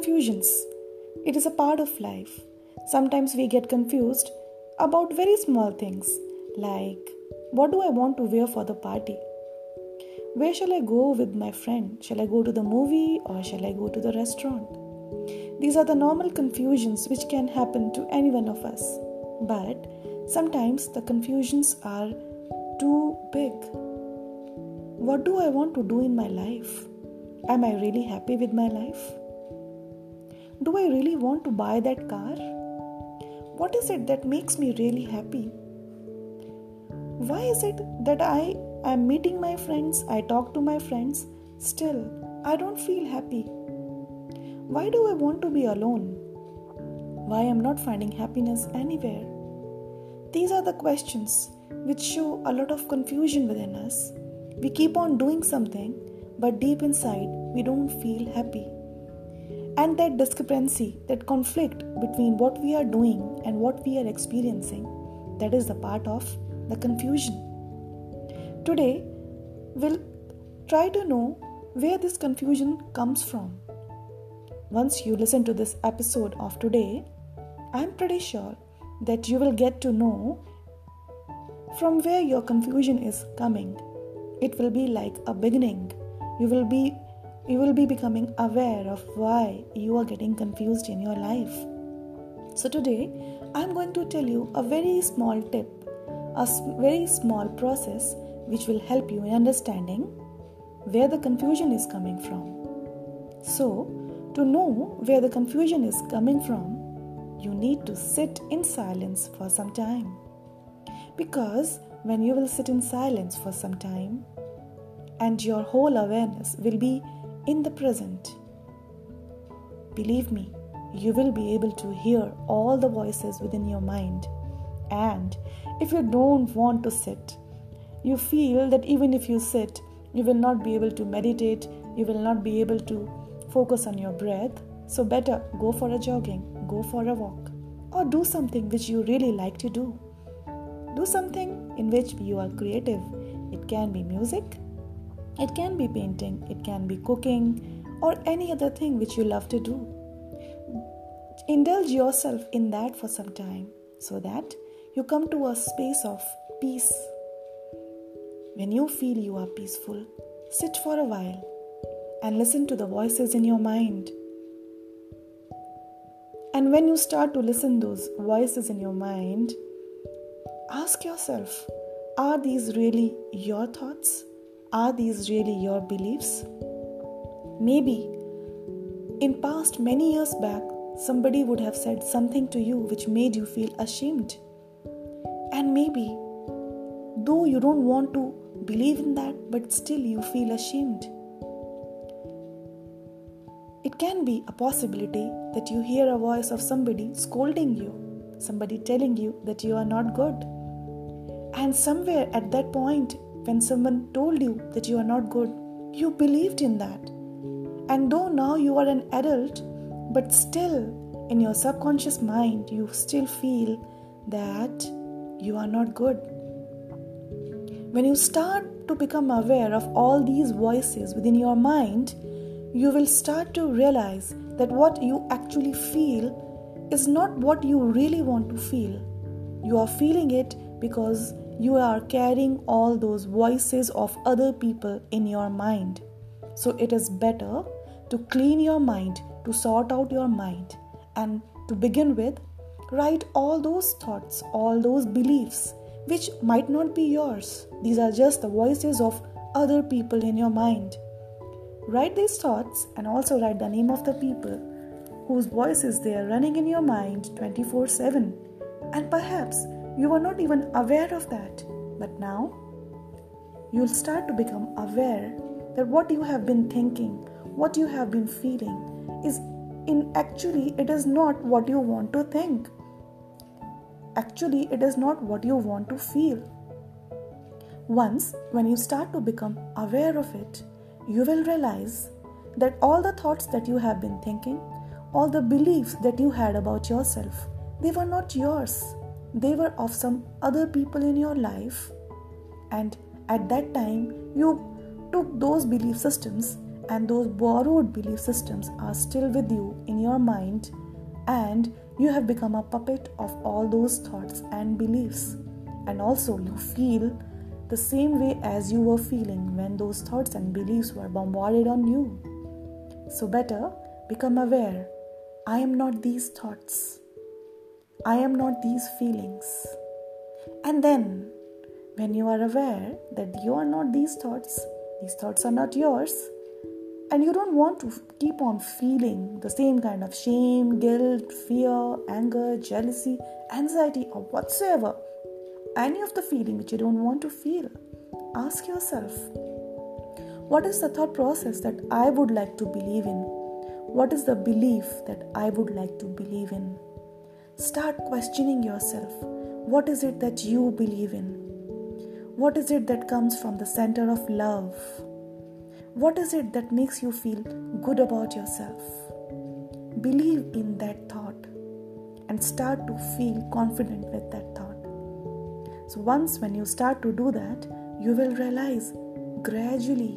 confusions. It is a part of life. Sometimes we get confused about very small things like what do I want to wear for the party? Where shall I go with my friend? Shall I go to the movie or shall I go to the restaurant? These are the normal confusions which can happen to any one of us. But sometimes the confusions are too big. What do I want to do in my life? Am I really happy with my life? Do I really want to buy that car? What is it that makes me really happy? Why is it that I am meeting my friends, I talk to my friends, still I don't feel happy? Why do I want to be alone? Why am not finding happiness anywhere? These are the questions which show a lot of confusion within us. We keep on doing something, but deep inside, we don't feel happy. And that discrepancy, that conflict between what we are doing and what we are experiencing, that is the part of the confusion. Today, we'll try to know where this confusion comes from. Once you listen to this episode of today, I'm pretty sure that you will get to know from where your confusion is coming. It will be like a beginning. You will be you will be becoming aware of why you are getting confused in your life. So, today I'm going to tell you a very small tip, a very small process which will help you in understanding where the confusion is coming from. So, to know where the confusion is coming from, you need to sit in silence for some time. Because when you will sit in silence for some time, and your whole awareness will be in the present. Believe me, you will be able to hear all the voices within your mind. And if you don't want to sit, you feel that even if you sit, you will not be able to meditate, you will not be able to focus on your breath. So, better go for a jogging, go for a walk, or do something which you really like to do. Do something in which you are creative. It can be music, it can be painting, it can be cooking, or any other thing which you love to do. Indulge yourself in that for some time so that you come to a space of peace. When you feel you are peaceful, sit for a while and listen to the voices in your mind. And when you start to listen those voices in your mind, ask yourself, are these really your thoughts? Are these really your beliefs? Maybe in past many years back, somebody would have said something to you which made you feel ashamed. And maybe, though you don't want to believe in that, but still you feel ashamed. It can be a possibility that you hear a voice of somebody scolding you, somebody telling you that you are not good. And somewhere at that point, when someone told you that you are not good, you believed in that. And though now you are an adult, but still in your subconscious mind, you still feel that you are not good. When you start to become aware of all these voices within your mind, you will start to realize that what you actually feel is not what you really want to feel. You are feeling it because you are carrying all those voices of other people in your mind. So it is better to clean your mind, to sort out your mind, and to begin with, write all those thoughts, all those beliefs which might not be yours. These are just the voices of other people in your mind. Write these thoughts and also write the name of the people whose voices they are running in your mind 24 7. And perhaps you were not even aware of that. But now, you'll start to become aware that what you have been thinking, what you have been feeling, is in actually, it is not what you want to think. Actually, it is not what you want to feel. Once, when you start to become aware of it, you will realize that all the thoughts that you have been thinking, all the beliefs that you had about yourself, they were not yours they were of some other people in your life and at that time you took those belief systems and those borrowed belief systems are still with you in your mind, and you have become a puppet of all those thoughts and beliefs. And also, you feel the same way as you were feeling when those thoughts and beliefs were bombarded on you. So, better become aware I am not these thoughts, I am not these feelings. And then, when you are aware that you are not these thoughts, these thoughts are not yours, and you don't want to keep on feeling the same kind of shame, guilt, fear, anger, jealousy, anxiety, or whatsoever any of the feeling which you don't want to feel, ask yourself what is the thought process that I would like to believe in? What is the belief that I would like to believe in? Start questioning yourself. What is it that you believe in? What is it that comes from the center of love? What is it that makes you feel good about yourself? Believe in that thought and start to feel confident with that thought. So, once when you start to do that, you will realize gradually,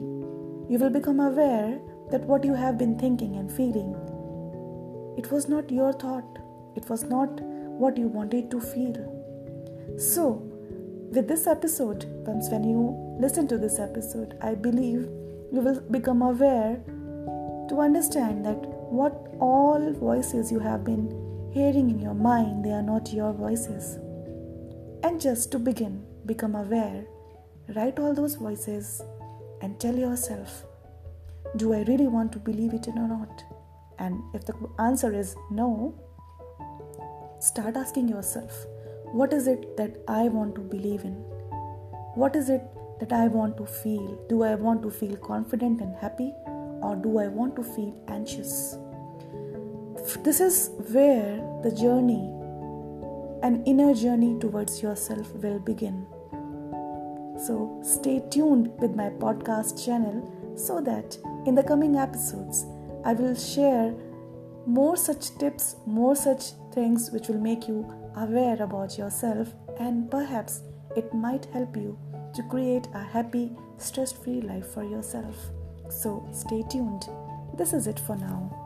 you will become aware that what you have been thinking and feeling, it was not your thought, it was not what you wanted to feel. So, with this episode, once when you listen to this episode, I believe you will become aware to understand that what all voices you have been hearing in your mind, they are not your voices. And just to begin, become aware, write all those voices and tell yourself, do I really want to believe it or not? And if the answer is no, start asking yourself, what is it that I want to believe in? What is it that I want to feel? Do I want to feel confident and happy or do I want to feel anxious? This is where the journey an inner journey towards yourself will begin. So, stay tuned with my podcast channel so that in the coming episodes, I will share more such tips, more such things which will make you aware about yourself, and perhaps it might help you to create a happy, stress free life for yourself. So, stay tuned. This is it for now.